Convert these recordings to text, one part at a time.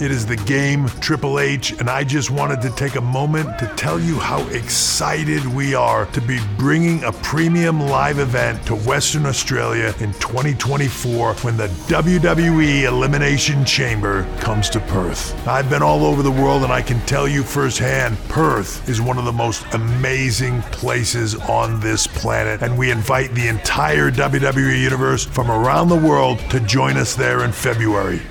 It is the game, Triple H, and I just wanted to take a moment to tell you how excited we are to be bringing a premium live event to Western Australia in 2024 when the WWE Elimination Chamber comes to Perth. I've been all over the world and I can tell you firsthand, Perth is one of the most amazing places on this planet, and we invite the entire WWE Universe from around the world to join us there in February.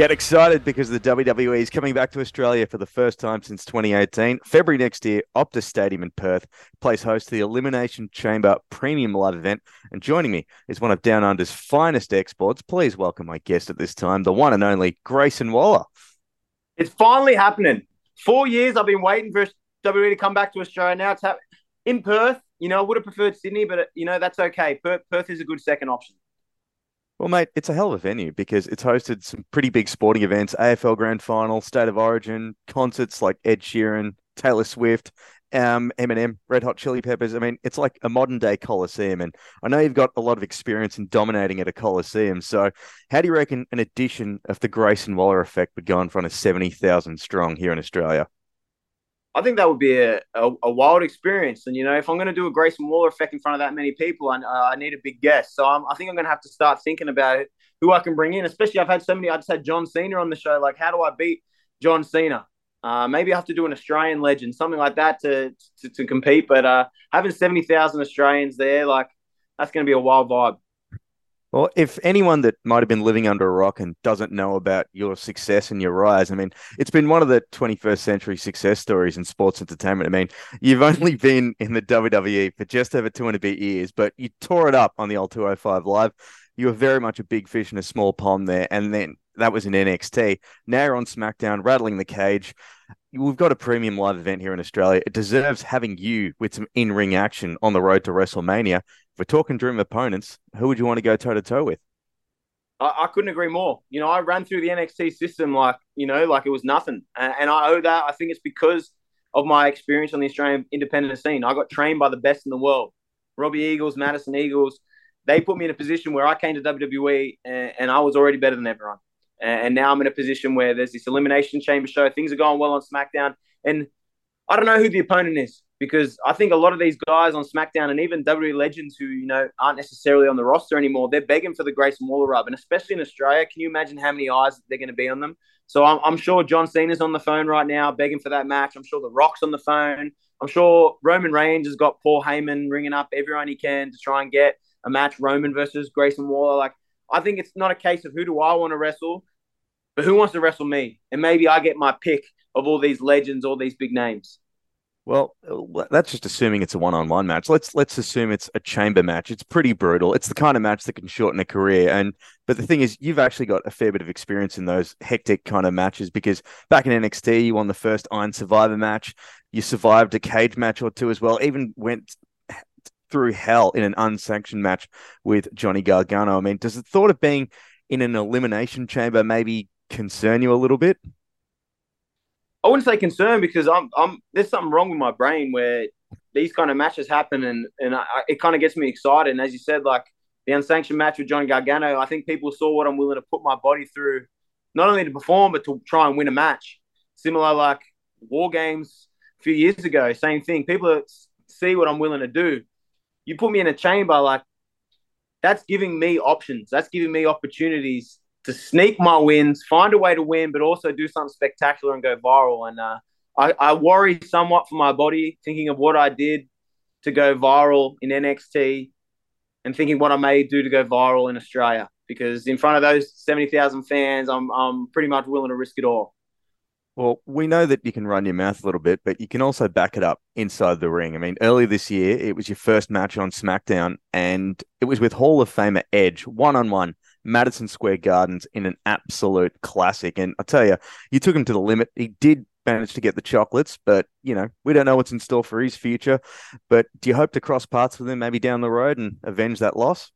Get excited because the WWE is coming back to Australia for the first time since 2018. February next year, Optus Stadium in Perth plays host to the Elimination Chamber Premium Live event. And joining me is one of Down Under's finest exports. Please welcome my guest at this time, the one and only Grayson Waller. It's finally happening. Four years I've been waiting for WWE to come back to Australia. Now it's happening in Perth. You know, I would have preferred Sydney, but uh, you know that's okay. Perth is a good second option. Well, mate, it's a hell of a venue because it's hosted some pretty big sporting events, AFL Grand Final, State of Origin, concerts like Ed Sheeran, Taylor Swift, um, Eminem, Red Hot Chili Peppers. I mean, it's like a modern day Coliseum. And I know you've got a lot of experience in dominating at a Coliseum. So, how do you reckon an edition of the Grayson Waller effect would go in front of 70,000 strong here in Australia? I think that would be a, a, a, wild experience. And, you know, if I'm going to do a Grayson Waller effect in front of that many people, I, uh, I need a big guest. So I'm, i think I'm going to have to start thinking about who I can bring in, especially I've had so many, I just had John Cena on the show. Like, how do I beat John Cena? Uh, maybe I have to do an Australian legend, something like that to, to, to compete. But uh, having 70,000 Australians there, like, that's going to be a wild vibe. Well, if anyone that might have been living under a rock and doesn't know about your success and your rise, I mean, it's been one of the 21st century success stories in sports entertainment. I mean, you've only been in the WWE for just over two and a bit years, but you tore it up on the old 205 Live. You were very much a big fish in a small pond there. And then that was in NXT. Now you're on SmackDown, rattling the cage. We've got a premium live event here in Australia. It deserves having you with some in ring action on the road to WrestleMania we're talking dream opponents, who would you want to go toe to toe with? I, I, couldn't agree more. You know, I ran through the NXT system like, you know, like it was nothing. And, and I owe that. I think it's because of my experience on the Australian independent scene. I got trained by the best in the world. Robbie Eagles, Madison Eagles. They put me in a position where I came to WWE and, and I was already better than everyone. And, and now I'm in a position where there's this Elimination Chamber show. Things are going well on SmackDown. And I don't know who the opponent is because I think a lot of these guys on SmackDown and even WWE legends who you know aren't necessarily on the roster anymore, they're begging for the Grayson Waller rub, and especially in Australia, can you imagine how many eyes they're going to be on them? So I'm, I'm sure John Cena's on the phone right now begging for that match. I'm sure The Rock's on the phone. I'm sure Roman Reigns has got Paul Heyman ringing up everyone he can to try and get a match Roman versus Grayson Waller. Like I think it's not a case of who do I want to wrestle, but who wants to wrestle me, and maybe I get my pick of all these legends, all these big names. Well, uh, that's just assuming it's a one-on-one match. Let's let's assume it's a chamber match. It's pretty brutal. It's the kind of match that can shorten a career. And but the thing is, you've actually got a fair bit of experience in those hectic kind of matches because back in NXT, you won the first Iron Survivor match. You survived a cage match or two as well. Even went through hell in an unsanctioned match with Johnny Gargano. I mean, does the thought of being in an elimination chamber maybe concern you a little bit? I wouldn't say concern because I'm I'm there's something wrong with my brain where these kind of matches happen and and I, it kind of gets me excited. And as you said, like the unsanctioned match with John Gargano, I think people saw what I'm willing to put my body through, not only to perform but to try and win a match. Similar like War Games a few years ago, same thing. People see what I'm willing to do. You put me in a chamber, like that's giving me options. That's giving me opportunities to sneak my wins, find a way to win, but also do something spectacular and go viral. And uh, I, I worry somewhat for my body, thinking of what I did to go viral in NXT and thinking what I may do to go viral in Australia. Because in front of those 70,000 fans, I'm, I'm pretty much willing to risk it all. Well, we know that you can run your mouth a little bit, but you can also back it up inside the ring. I mean, earlier this year, it was your first match on SmackDown, and it was with Hall of Famer Edge, one on one, Madison Square Gardens in an absolute classic. And I tell you, you took him to the limit. He did manage to get the chocolates, but you know, we don't know what's in store for his future. But do you hope to cross paths with him maybe down the road and avenge that loss?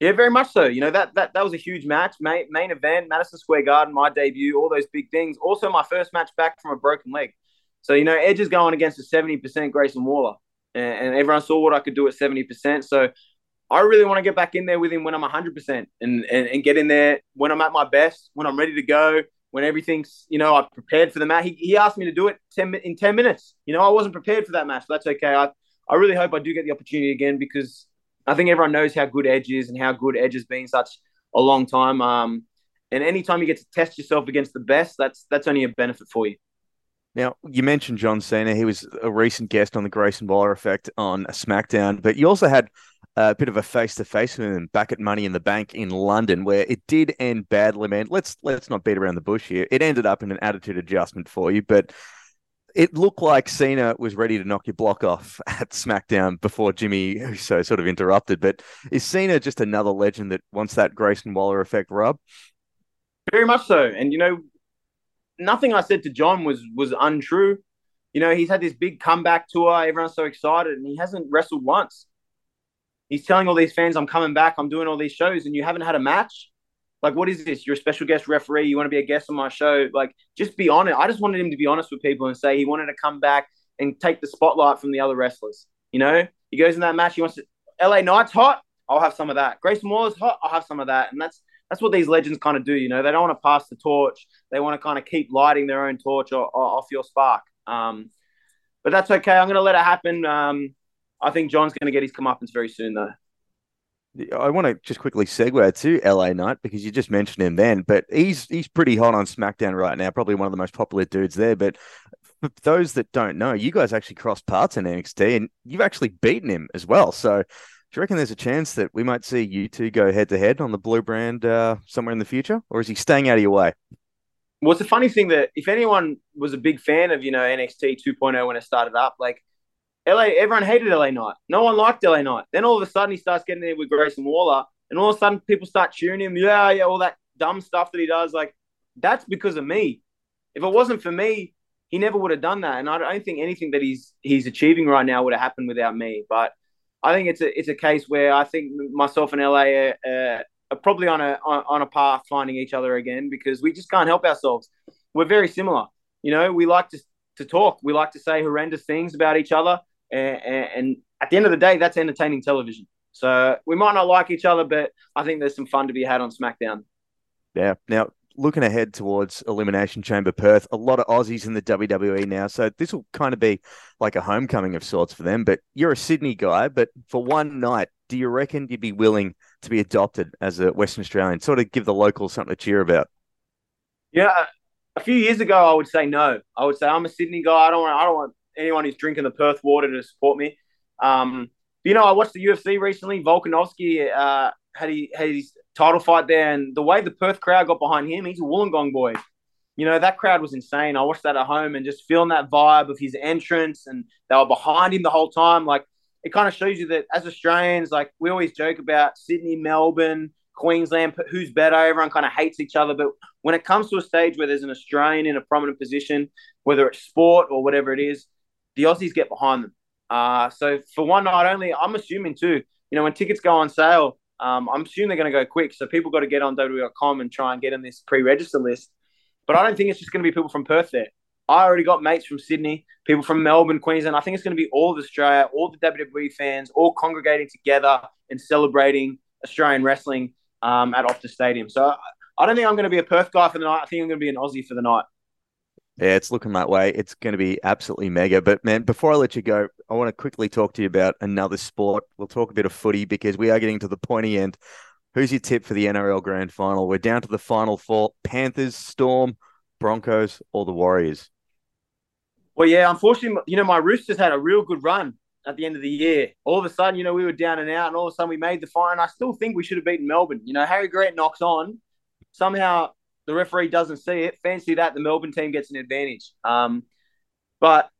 Yeah, very much so. You know that that that was a huge match, main, main event, Madison Square Garden, my debut, all those big things. Also, my first match back from a broken leg. So you know, Edge is going against a seventy percent Grayson Waller, and, and, everyone saw what I could do at seventy percent. So I really want to get back in there with him when I'm hundred percent, and and and get in there when I'm at my best, when I'm ready to go, when everything's, you know, I've prepared for the match. He, he asked me to do it 10, in 10 minutes. You know, I wasn't prepared for that match, but that's okay. I, I really hope I do get the opportunity again because I think everyone knows how good Edge is and how good Edge has been such a long time. Um, and anytime you get to test yourself against the best, that's that's only a benefit for you. Now, you mentioned John Cena. He was a recent guest on the Grayson Waller Effect on SmackDown, but you also had a bit of a face to face with him back at Money in the Bank in London, where it did end badly. Man, let's let's not beat around the bush here. It ended up in an attitude adjustment for you, but it looked like Cena was ready to knock your block off at SmackDown before Jimmy Uso sort of interrupted. But is Cena just another legend that wants that Grayson Waller effect rub? Very much so. And you know, nothing I said to John was was untrue. You know, he's had this big comeback tour. Everyone's so excited, and he hasn't wrestled once. He's telling all these fans, "I'm coming back. I'm doing all these shows," and you haven't had a match. Like, what is this? You're a special guest referee. You want to be a guest on my show? Like, just be honest. I just wanted him to be honest with people and say he wanted to come back and take the spotlight from the other wrestlers. You know, he goes in that match. He wants to. LA Knight's hot. I'll have some of that. Grace Moore's hot. I'll have some of that. And that's that's what these legends kind of do. You know, they don't want to pass the torch. They want to kind of keep lighting their own torch or, or off your spark. Um, but that's okay. I'm going to let it happen. Um, I think John's going to get his comeuppance very soon, though. I want to just quickly segue to LA Knight because you just mentioned him then, but he's he's pretty hot on SmackDown right now, probably one of the most popular dudes there. But for those that don't know, you guys actually crossed paths in NXT and you've actually beaten him as well. So do you reckon there's a chance that we might see you two go head to head on the blue brand uh, somewhere in the future, or is he staying out of your way? Well, it's a funny thing that if anyone was a big fan of you know NXT 2.0 when it started up, like LA, everyone hated LA Knight. No one liked LA Knight. Then all of a sudden he starts getting in with Grayson Waller, and all of a sudden people start cheering him. Yeah, yeah, all that dumb stuff that he does. Like that's because of me. If it wasn't for me, he never would have done that. And I don't think anything that he's he's achieving right now would have happened without me. But I think it's a it's a case where I think myself and LA are, uh, are probably on a on, a path finding each other again because we just can't help ourselves. We're very similar. You know, we like to to talk. We like to say horrendous things about each other, and, and at the end of the day, that's entertaining television. So we might not like each other, but I think there's some fun to be had on SmackDown. Yeah. Now, looking ahead towards Elimination Chamber Perth, a lot of Aussies in the WWE now. So this will kind of be like a homecoming of sorts for them. But you're a Sydney guy, but for one night, do you reckon you'd be willing to be adopted as a Western Australian? Sort of give the locals something to cheer about. Yeah. A few years ago, I would say no. I would say I'm a Sydney guy. I don't want. I don't want anyone who's drinking the Perth water to support me. Um, you know, I watched the UFC recently. Volkanovski uh, had, he, had his title fight there, and the way the Perth crowd got behind him, he's a Wollongong boy. You know, that crowd was insane. I watched that at home and just feeling that vibe of his entrance, and they were behind him the whole time. Like, it kind of shows you that as Australians, like, we always joke about Sydney, Melbourne, Queensland, who's better. Everyone kind of hates each other. But when it comes to a stage where there's an Australian in a prominent position, whether it's sport or whatever it is, the Aussies get behind them. Uh, so for one night only, I'm assuming too, you know, when tickets go on sale, um, I'm assuming they're going to go quick. So people got to get on WWE.com and try and get in this pre-register list. But I don't think it's just going to be people from Perth there. I already got mates from Sydney, people from Melbourne, Queensland. I think it's going to be all of Australia, all the WWE fans, all congregating together and celebrating Australian wrestling um, at Optus Stadium. So I don't think I'm going to be a Perth guy for the night. I think I'm going to be an Aussie for the night. Yeah, it's looking that way. It's going to be absolutely mega. But man, before I let you go, I want to quickly talk to you about another sport. We'll talk a bit of footy because we are getting to the pointy end. Who's your tip for the NRL Grand Final? We're down to the final four: Panthers, Storm, Broncos, or the Warriors. Well, yeah, unfortunately, you know, my Roosters had a real good run at the end of the year. All of a sudden, you know, we were down and out, and all of a sudden we made the final. I still think we should have beaten Melbourne. You know, Harry Grant knocks on. Somehow the referee doesn't see it. Fancy that the Melbourne team gets an advantage. Um, but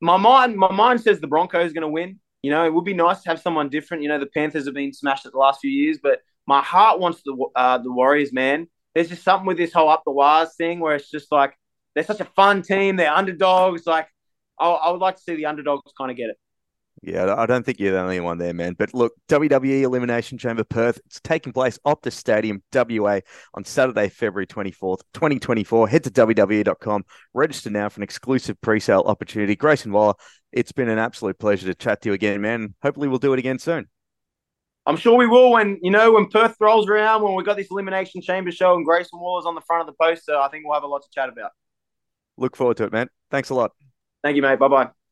my mind, my mind says the Broncos are going to win. You know, it would be nice to have someone different. You know, the Panthers have been smashed at the last few years, but my heart wants the uh, the Warriors, man. There's just something with this whole up the wires thing where it's just like they're such a fun team. They're underdogs. Like I, I would like to see the underdogs kind of get it. Yeah, I don't think you're the only one there, man. But look, WWE Elimination Chamber Perth, it's taking place Optus Stadium, WA, on Saturday, February 24th, 2024. Head to WWE.com, register now for an exclusive pre sale opportunity. Grayson Waller, it's been an absolute pleasure to chat to you again, man. Hopefully, we'll do it again soon. I'm sure we will when you know when Perth rolls around when we've got this elimination chamber show and Grayson Waller's on the front of the poster. I think we'll have a lot to chat about. Look forward to it, man. Thanks a lot. Thank you, mate. Bye bye.